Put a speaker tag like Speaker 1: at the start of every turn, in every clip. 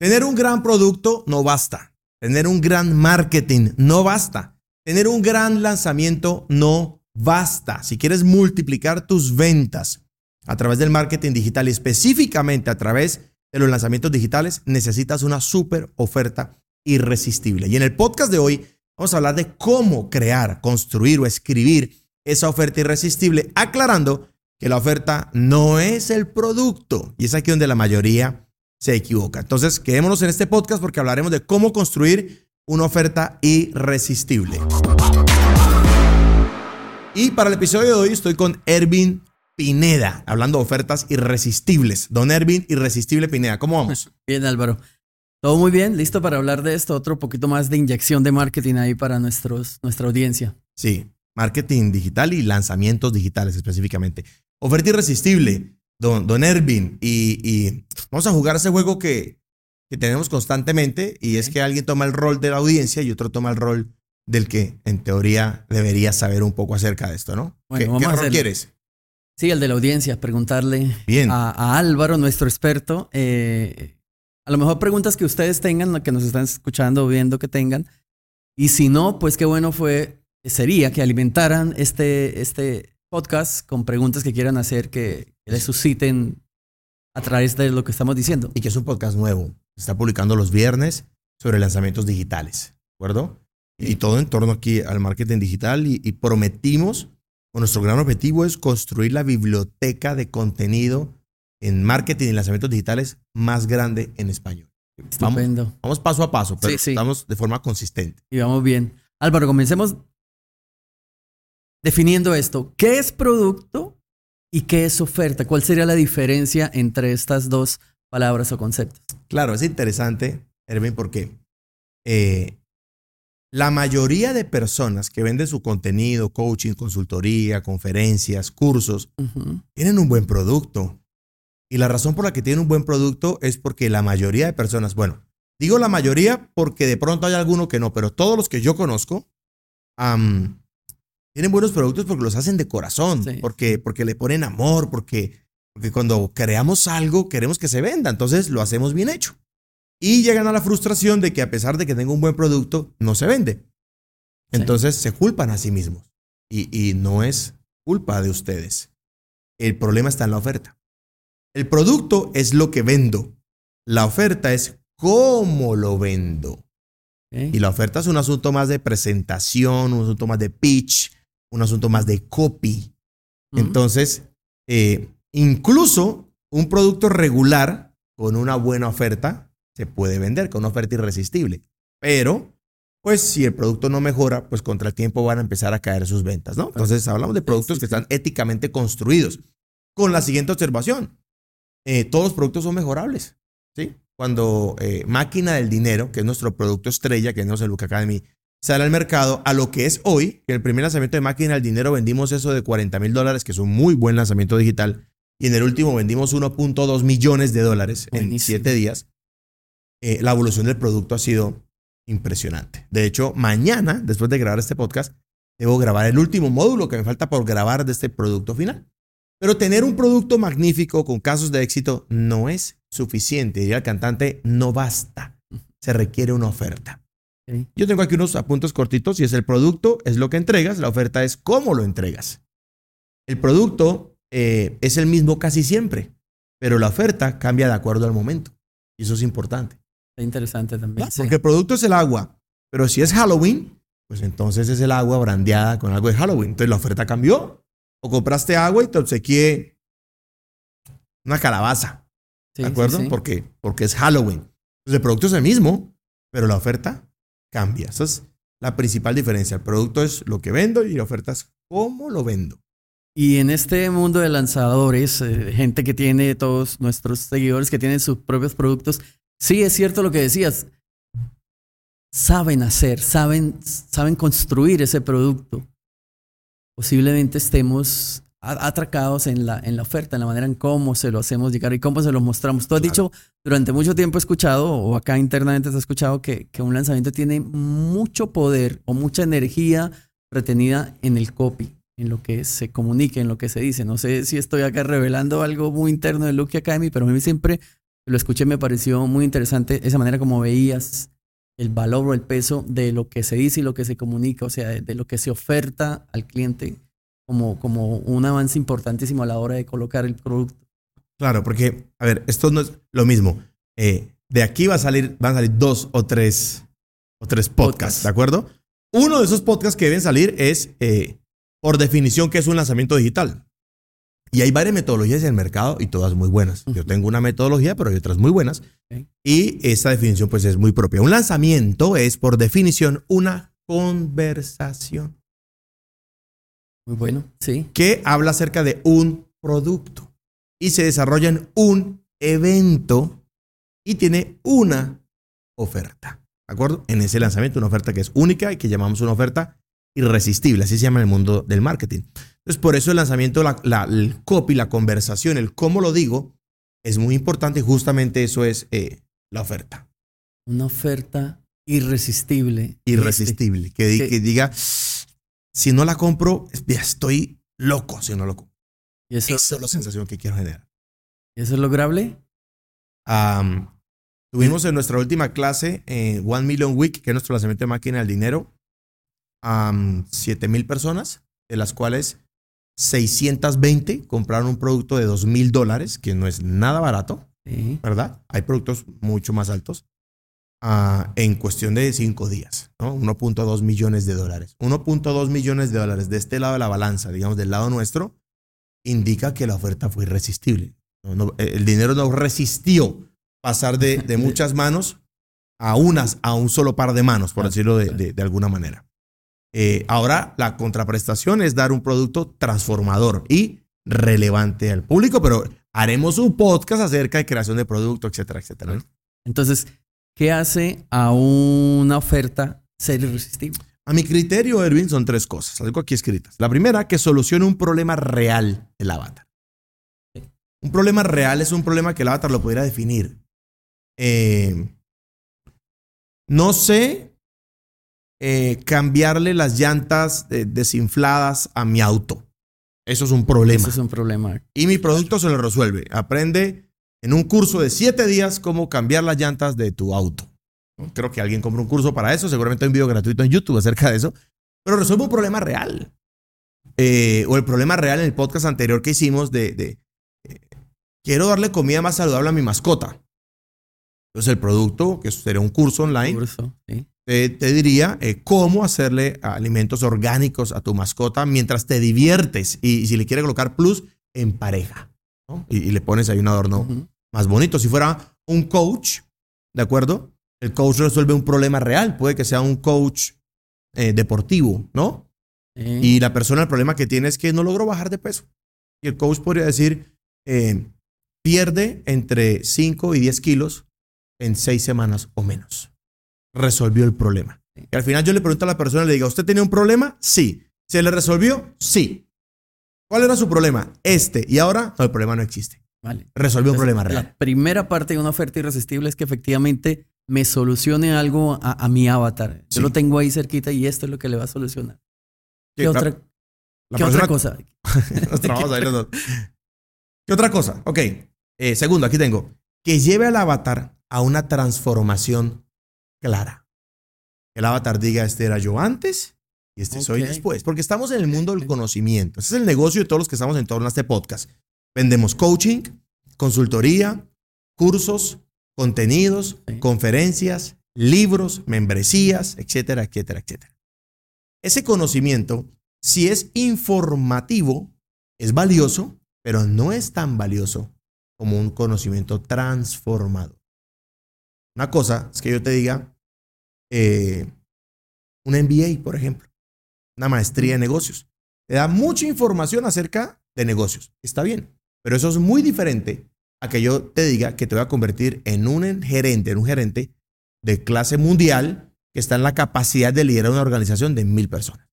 Speaker 1: Tener un gran producto no basta. Tener un gran marketing no basta. Tener un gran lanzamiento no basta. Si quieres multiplicar tus ventas a través del marketing digital y específicamente a través de los lanzamientos digitales, necesitas una súper oferta irresistible. Y en el podcast de hoy vamos a hablar de cómo crear, construir o escribir esa oferta irresistible, aclarando que la oferta no es el producto. Y es aquí donde la mayoría se equivoca. Entonces, quedémonos en este podcast porque hablaremos de cómo construir una oferta irresistible. Y para el episodio de hoy estoy con Ervin Pineda, hablando de ofertas irresistibles. Don Ervin, Irresistible Pineda, ¿cómo vamos?
Speaker 2: Bien, Álvaro. Todo muy bien, listo para hablar de esto, otro poquito más de inyección de marketing ahí para nuestros, nuestra audiencia.
Speaker 1: Sí, marketing digital y lanzamientos digitales específicamente. Oferta irresistible, don, don Ervin, y, vamos a jugar ese juego que, que tenemos constantemente y es que alguien toma el rol de la audiencia y otro toma el rol del que en teoría debería saber un poco acerca de esto, ¿no?
Speaker 2: Bueno,
Speaker 1: ¿Qué,
Speaker 2: vamos
Speaker 1: qué
Speaker 2: a
Speaker 1: rol
Speaker 2: hacer-
Speaker 1: quieres?
Speaker 2: Sí, el de la audiencia, preguntarle
Speaker 1: Bien.
Speaker 2: A, a Álvaro, nuestro experto, eh, a lo mejor preguntas que ustedes tengan, que nos están escuchando o viendo que tengan, y si no, pues qué bueno fue, sería que alimentaran este, este podcast con preguntas que quieran hacer que les susciten a través de lo que estamos diciendo.
Speaker 1: y que es un podcast nuevo. Se está publicando los viernes sobre lanzamientos digitales, ¿de acuerdo? Y todo en torno aquí al marketing digital y, y prometimos, o nuestro gran objetivo es construir la biblioteca de contenido en marketing y lanzamientos digitales más grande en español. Vamos,
Speaker 2: Estupendo.
Speaker 1: vamos paso a paso, pero
Speaker 2: Sí, sí.
Speaker 1: estamos de forma consistente.
Speaker 2: Y vamos bien. Álvaro, comencemos definiendo esto. ¿Qué es producto y qué es oferta? ¿Cuál sería la diferencia entre estas dos palabras o conceptos?
Speaker 1: Claro, es interesante, Erwin, porque eh, la mayoría de personas que venden su contenido, coaching, consultoría, conferencias, cursos, tienen un buen producto. Y la razón por la que tienen un buen producto es porque la mayoría de personas, bueno, digo la mayoría porque de pronto hay alguno que no, pero todos los que yo conozco tienen buenos productos porque los hacen de corazón,
Speaker 2: Sí.
Speaker 1: porque, porque le ponen amor, porque, porque cuando creamos algo queremos que se venda, entonces lo hacemos bien hecho. Y llegan a la frustración de que a pesar de que tenga un buen producto, no se vende.
Speaker 2: Sí.
Speaker 1: Entonces se culpan a sí mismos. Y, y no es culpa de ustedes. El problema está en la oferta. El producto es lo que vendo. La oferta es cómo lo vendo. Y la oferta es un asunto más de presentación, un asunto más de pitch, un asunto más de copy. Entonces, eh, incluso un producto regular con una buena oferta se puede vender, con una oferta irresistible. Pero, pues si el producto no mejora, pues contra el tiempo van a empezar a caer sus ventas, ¿no? Entonces, hablamos de productos que están éticamente construidos. Con la siguiente observación. Eh, todos los productos son mejorables, ¿sí? Cuando eh, Máquina del Dinero, que es nuestro producto estrella, que es nuestro Look Academy, sale al mercado a lo que es hoy, que el primer lanzamiento de Máquina del Dinero vendimos eso de 40 mil dólares, que es un muy buen lanzamiento digital, y en el último vendimos 1.2 millones de dólares en
Speaker 2: Buenísimo.
Speaker 1: 7 días. Eh, la evolución del producto ha sido impresionante. De hecho, mañana, después de grabar este podcast, debo grabar el último módulo que me falta por grabar de este producto final. Pero tener un producto magnífico con casos de éxito no es suficiente. Diría el cantante, no basta. Se requiere una oferta. Yo tengo aquí unos apuntes cortitos y es el producto, es lo que entregas, la oferta es cómo lo entregas. El producto eh, es el mismo casi siempre, pero la oferta cambia de acuerdo al momento. Y eso es importante.
Speaker 2: Está interesante también. sí.
Speaker 1: Porque el producto es el agua, pero si es Halloween, pues entonces es el agua brandeada con algo de Halloween. Entonces la oferta cambió. O compraste agua y te obsequié una calabaza.
Speaker 2: Sí,
Speaker 1: ¿De acuerdo?
Speaker 2: sí.
Speaker 1: Porque, porque es Halloween. Entonces el producto es el mismo, pero la oferta cambia. Esa es la principal diferencia. El producto es lo que vendo y la oferta es cómo lo vendo.
Speaker 2: Y en este mundo de lanzadores, eh, gente que tiene todos nuestros seguidores que tienen sus propios productos, sí es cierto lo que decías. Saben hacer, saben, saben construir ese producto. Posiblemente estemos atracados en la, en la oferta, en la manera en cómo se lo hacemos llegar y cómo se lo mostramos. Tú has
Speaker 1: Claro.
Speaker 2: dicho, durante mucho tiempo he escuchado, o acá internamente se ha escuchado, que, que un lanzamiento tiene mucho poder o mucha energía retenida en el copy, en lo que se comunica, en lo que se dice. No sé si estoy acá revelando algo muy interno de Lucky Academy, pero a mí siempre lo escuché, me pareció muy interesante esa manera como veías el valor o el peso de lo que se dice y lo que se comunica, o sea, de, lo que se oferta al cliente como, como un avance importantísimo a la hora de colocar el producto.
Speaker 1: Claro, porque, a ver, esto no es lo mismo. Eh, de aquí va a salir, van a salir dos o tres, o tres podcasts, ¿de acuerdo? Uno de esos podcasts que deben salir es, eh, por definición, que es un lanzamiento digital. Y hay varias metodologías en el mercado y todas muy buenas. Yo tengo una metodología, pero hay otras muy buenas. Y esa definición pues es muy propia. Un lanzamiento es por definición una conversación.
Speaker 2: Muy bueno, sí.
Speaker 1: Que habla acerca de un producto y se desarrolla en un evento y tiene una oferta. ¿De acuerdo? En ese lanzamiento, una oferta que es única y que llamamos una oferta irresistible, así se llama en el mundo del marketing. Entonces, por eso el lanzamiento, la, el copy, la conversación, el cómo lo digo, es muy importante y justamente eso es eh, la oferta.
Speaker 2: Una oferta irresistible.
Speaker 1: Irresistible. Que, diga, si no la compro, estoy loco si no lo compro. ¿Y eso, Esa es la sensación que quiero generar.
Speaker 2: ¿Y eso es lograble?
Speaker 1: tuvimos en nuestra última clase, eh, One Million Week, que es nuestro lanzamiento de máquina del dinero, a 7 mil personas, de las cuales 620 compraron un producto de 2 mil dólares, que no es nada barato, ¿verdad? Hay productos mucho más altos. Ah, en cuestión de 5 días, ¿no? 1.2 millones de dólares. 1.2 millones de dólares de este lado de la balanza, digamos, del lado nuestro, indica que la oferta fue irresistible. el dinero no resistió pasar de, de, muchas manos a unas, a un solo par de manos, por decirlo de, de alguna manera. Eh, ahora la contraprestación es dar un producto transformador y relevante al público, pero haremos un podcast acerca de creación de producto, etcétera, etcétera.
Speaker 2: Entonces, ¿qué hace a una oferta ser irresistible?
Speaker 1: A mi criterio, Erwin, son tres cosas. Las aquí escritas. La primera, que solucione un problema real del avatar. Un problema real es un problema que el avatar lo pudiera definir. Eh, no sé eh, cambiarle las llantas eh, desinfladas a mi auto. Eso es un problema.
Speaker 2: Eso es un problema.
Speaker 1: Y mi producto se lo resuelve. Aprende en un curso de siete días cómo cambiar las llantas de tu auto. Creo que alguien compra un curso para eso. Seguramente hay un video gratuito en YouTube acerca de eso. Pero resuelve un problema real. Eh, o el problema real en el podcast anterior que hicimos de, quiero darle comida más saludable a mi mascota. Entonces el producto, que sería un curso online, curso, sí te, diría eh, cómo hacerle alimentos orgánicos a tu mascota mientras te diviertes y, si le quieres colocar plus en pareja. Y, le pones ahí un adorno más bonito. Si fuera un coach, ¿de acuerdo? El coach resuelve un problema real. Puede que sea un coach eh, deportivo, ¿no? Y la persona, el problema que tiene es que no logró bajar de peso. Y el coach podría decir, eh, pierde entre 5 y 10 kilos en 6 semanas o menos resolvió el problema. Y al final yo le pregunto a la persona, le digo, ¿usted tenía un problema? Sí. ¿Se le resolvió? Sí. ¿Cuál era su problema? Este. Y ahora, no, el problema no existe. Vale. Resolvió un problema real.
Speaker 2: La primera parte de una oferta irresistible es que efectivamente me solucione algo a, mi avatar. Yo lo tengo ahí cerquita y esto es lo que le va a solucionar. ¿Qué, otra, ¿qué otra cosa?
Speaker 1: ¿Qué otra cosa? Ok. Eh, segundo, aquí tengo. Que lleve al avatar a una transformación clara. El avatar diga, este era yo antes y este soy después. Porque estamos en el mundo del conocimiento. Ese es el negocio de todos los que estamos en torno a este podcast. Vendemos coaching, consultoría, cursos, contenidos, conferencias, libros, membresías, etcétera, etcétera, etcétera. Ese conocimiento, si es informativo, es valioso, pero no es tan valioso como un conocimiento transformador. Una cosa es que yo te diga eh, un MBA, por ejemplo, una maestría en negocios. Te da mucha información acerca de negocios. Está bien, pero eso es muy diferente a que yo te diga que te voy a convertir en un gerente, en un gerente de clase mundial que está en la capacidad de liderar una organización de mil personas.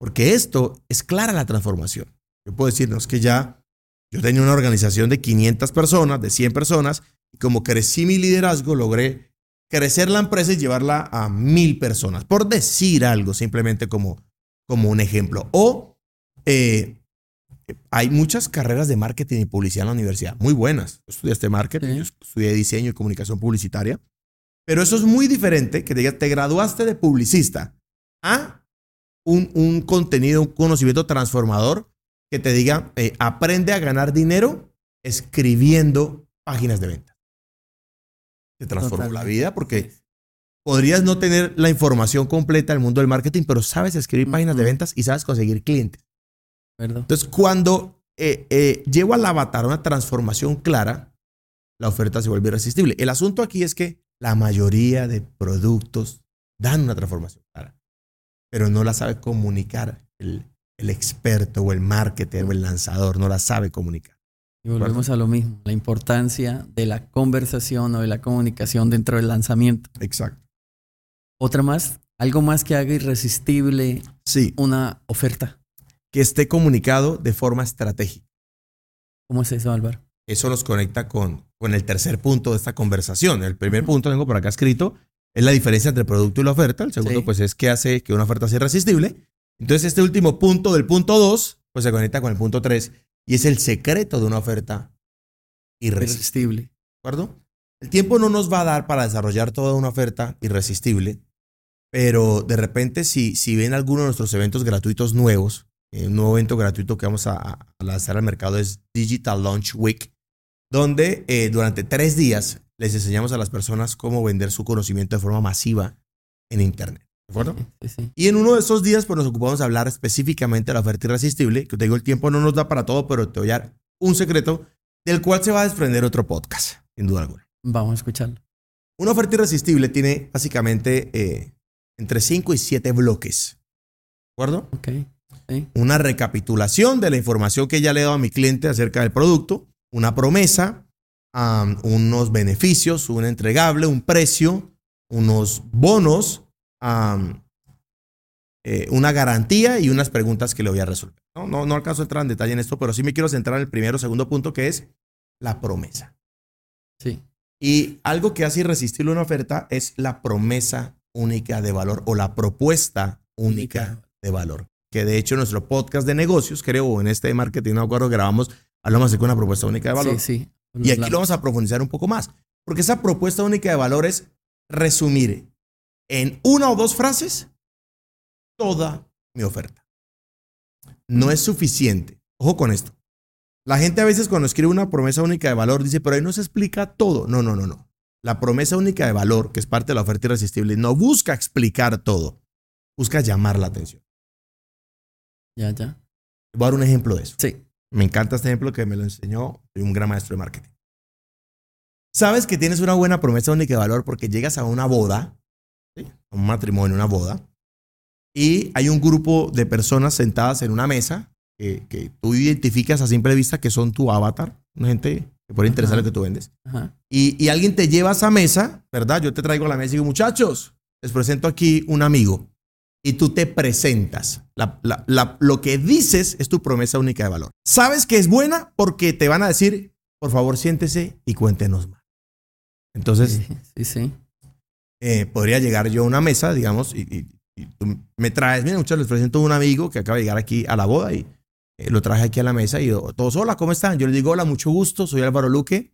Speaker 1: Porque esto es clara la transformación. Yo puedo decirnos que ya yo tenía una organización de 500 personas, de 100 personas, y como crecí mi liderazgo, logré crecer la empresa y llevarla a mil personas, por decir algo, simplemente como, como un ejemplo. O eh, hay muchas carreras de marketing y publicidad en la universidad, muy buenas. Yo estudiaste marketing,
Speaker 2: Sí.
Speaker 1: yo estudié diseño y comunicación publicitaria. Pero eso es muy diferente que te diga, te graduaste de publicista a un, un contenido, un conocimiento transformador que te diga, eh, aprende a ganar dinero escribiendo páginas de venta. Te transformó la vida porque podrías no tener la información completa del mundo del marketing, pero sabes escribir páginas de ventas y sabes conseguir clientes.
Speaker 2: ¿Verdad?
Speaker 1: Entonces, cuando eh, eh, llevo al avatar una transformación clara, la oferta se vuelve irresistible. El asunto aquí es que la mayoría de productos dan una transformación clara, pero no la sabe comunicar el, el experto o el marketer o el lanzador, no la sabe comunicar.
Speaker 2: Y volvemos a lo mismo, la importancia de la conversación o de la comunicación dentro del lanzamiento.
Speaker 1: Exacto.
Speaker 2: Otra más, algo más que haga irresistible
Speaker 1: Sí,
Speaker 2: una oferta.
Speaker 1: que esté comunicado de forma estratégica.
Speaker 2: ¿Cómo es eso, Álvaro?
Speaker 1: Eso nos conecta con, con el tercer punto de esta conversación. El primer punto, tengo por acá escrito, es la diferencia entre el producto y la oferta. El segundo,
Speaker 2: Sí.
Speaker 1: pues, es qué hace que una oferta sea irresistible. Entonces, este último punto del punto 2, pues se conecta con el punto 3 y es el secreto de una oferta irresistible. ¿De acuerdo? El tiempo no nos va a dar para desarrollar toda una oferta irresistible, pero de repente, si, si ven alguno de nuestros eventos gratuitos nuevos, eh, un nuevo evento gratuito que vamos a, a lanzar al mercado es Digital Launch Week, donde eh, durante tres días les enseñamos a las personas cómo vender su conocimiento de forma masiva en Internet. ¿De acuerdo?
Speaker 2: Sí, sí.
Speaker 1: Y en uno de esos días, pues nos ocupamos de hablar específicamente de la oferta irresistible, que te digo, el tiempo no nos da para todo, pero te voy a dar un secreto del cual se va a desprender otro podcast, sin duda alguna.
Speaker 2: Vamos a escucharlo.
Speaker 1: Una oferta irresistible tiene básicamente eh, entre 5 y 7 bloques. ¿De acuerdo?
Speaker 2: Ok. Sí.
Speaker 1: Una recapitulación de la información que ya le he dado a mi cliente acerca del producto, una promesa, am, unos beneficios, un entregable, un precio, unos bonos, eh, una garantía y unas preguntas que le voy a resolver. No, no, no alcanzo a entrar en detalle en esto, pero sí me quiero centrar en el primero o segundo punto que es la promesa.
Speaker 2: Sí.
Speaker 1: Y algo que hace irresistible una oferta es la promesa única de valor o la propuesta única
Speaker 2: Única.
Speaker 1: de valor. Que de hecho en nuestro podcast de negocios, creo, o en este de marketing, no acuerdo, grabamos, hablamos de una propuesta única de valor.
Speaker 2: Sí, sí.
Speaker 1: Y aquí lo vamos a profundizar un poco más. Porque esa propuesta única de valor es resumir en una o dos frases toda mi oferta. No es suficiente. Ojo con esto. La gente a veces cuando escribe una promesa única de valor dice, pero ahí no se explica todo. No, no, no, no. La promesa única de valor, que es parte de la oferta irresistible, no busca explicar todo. Busca llamar la atención.
Speaker 2: Ya, ya.
Speaker 1: Voy a dar un ejemplo de eso.
Speaker 2: Sí.
Speaker 1: Me encanta este ejemplo que me lo enseñó un gran maestro de marketing. Sabes que tienes una buena promesa única de valor porque llegas a una boda, un matrimonio, una boda, y hay un grupo de personas sentadas en una mesa que, que tú identificas a simple vista que son tu avatar, una gente que puede interesar lo que tú vendes. Y, y alguien te lleva a esa mesa, ¿verdad? Yo te traigo a la mesa y digo, muchachos, les presento aquí un amigo. Y tú te presentas. La- la- la- lo que dices es tu promesa única de valor. Sabes que es buena porque te van a decir, por favor, siéntese y cuéntenos más. Entonces,
Speaker 2: Sí, sí, sí.
Speaker 1: Eh, podría llegar yo a una mesa, digamos, y, y- y tú me traes, mira, muchachos, les presento a un amigo que acaba de llegar aquí a la boda y eh, lo traje aquí a la mesa y todos, hola, ¿cómo están? Yo les digo, hola, mucho gusto, soy Álvaro Luque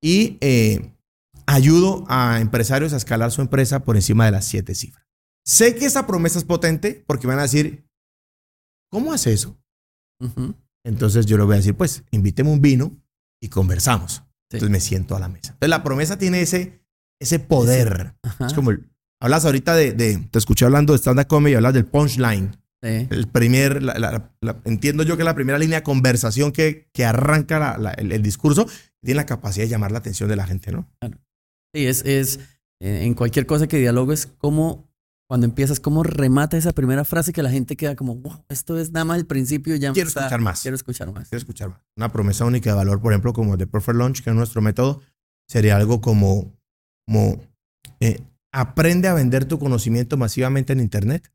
Speaker 1: y eh, ayudo a empresarios a escalar su empresa por encima de las siete cifras. Sé que esa promesa es potente porque van a decir, ¿cómo hace eso? Entonces yo le voy a decir, pues, invíteme un vino y conversamos.
Speaker 2: Sí.
Speaker 1: Entonces me siento a la mesa. Entonces la promesa tiene ese, ese poder.
Speaker 2: Ajá.
Speaker 1: Es como, el- hablas ahorita de, de- te escuché hablando de stand-up comedy, hablas del punchline.
Speaker 2: Sí.
Speaker 1: El primer, la- la- la- entiendo yo que la primera línea de conversación que, que arranca el, el discurso tiene la capacidad de llamar la atención de la gente, ¿no?
Speaker 2: Sí, es, es eh, en cualquier cosa que dialogues, como cuando empiezas, cómo remata esa primera frase que la gente queda como, wow, esto es nada más el principio, ya
Speaker 1: Quiero
Speaker 2: está-
Speaker 1: escuchar más.
Speaker 2: Quiero escuchar más.
Speaker 1: Quiero escuchar más. Una promesa única de valor, por ejemplo, como de Perfect Launch, que es nuestro método, sería algo como, como eh, aprende a vender tu conocimiento masivamente en Internet,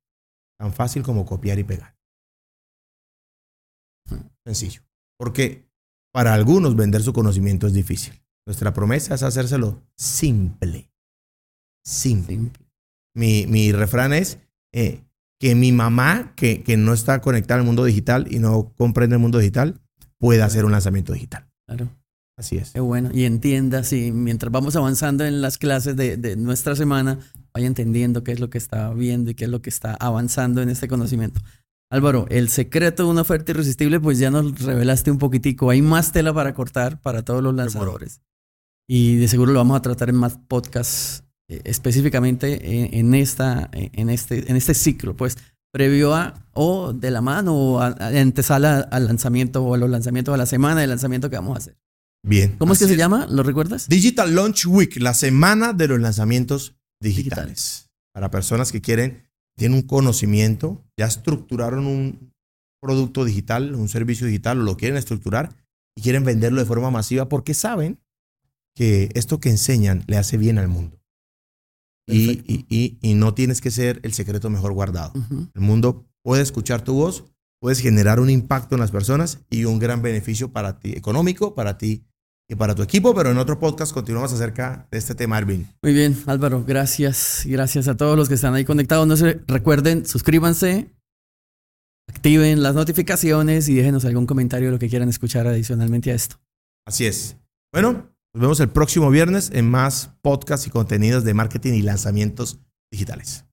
Speaker 1: tan fácil como copiar y pegar. Sencillo. Porque para algunos vender su conocimiento es difícil. Nuestra promesa es hacérselo simple. Simple.
Speaker 2: Simple.
Speaker 1: Mi, mi refrán es, eh, que mi mamá, que, que no está conectada al mundo digital y no comprende el mundo digital, pueda hacer un lanzamiento digital.
Speaker 2: Claro.
Speaker 1: Así es.
Speaker 2: Qué bueno. Y entienda, sí, mientras vamos avanzando en las clases de, de, nuestra semana, vaya entendiendo qué es lo que está viendo y qué es lo que está avanzando en este conocimiento. Álvaro, el secreto de una oferta irresistible, pues ya nos revelaste un poquitico. Hay más tela para cortar para todos los lanzadores. Y de seguro lo vamos a tratar en más podcasts, eh, específicamente en, esta, en, este, en este ciclo, pues previo a o de la mano o a, antesala al lanzamiento o a los lanzamientos a la semana de lanzamiento que vamos a hacer.
Speaker 1: Bien.
Speaker 2: ¿Cómo es que se llama? ¿Lo recuerdas?
Speaker 1: Digital Launch Week, la semana de los lanzamientos digitales. Para personas que quieren, tienen un conocimiento, ya estructuraron un producto digital, un servicio digital, o lo quieren estructurar y quieren venderlo de forma masiva porque saben que esto que enseñan le hace bien al mundo. Y, y, no tienes que ser el secreto mejor guardado. El mundo puede escuchar tu voz, puedes generar un impacto en las personas y un gran beneficio para ti, económico, para ti y para tu equipo, pero en otro podcast continuamos acerca de este tema, Arvin.
Speaker 2: Muy bien, Álvaro, gracias. Gracias a todos los que están ahí conectados. No se recuerden, suscríbanse, activen las notificaciones y déjenos algún comentario de lo que quieran escuchar adicionalmente a esto.
Speaker 1: Así es. Bueno, nos vemos el próximo viernes en más podcasts y contenidos de marketing y lanzamientos digitales.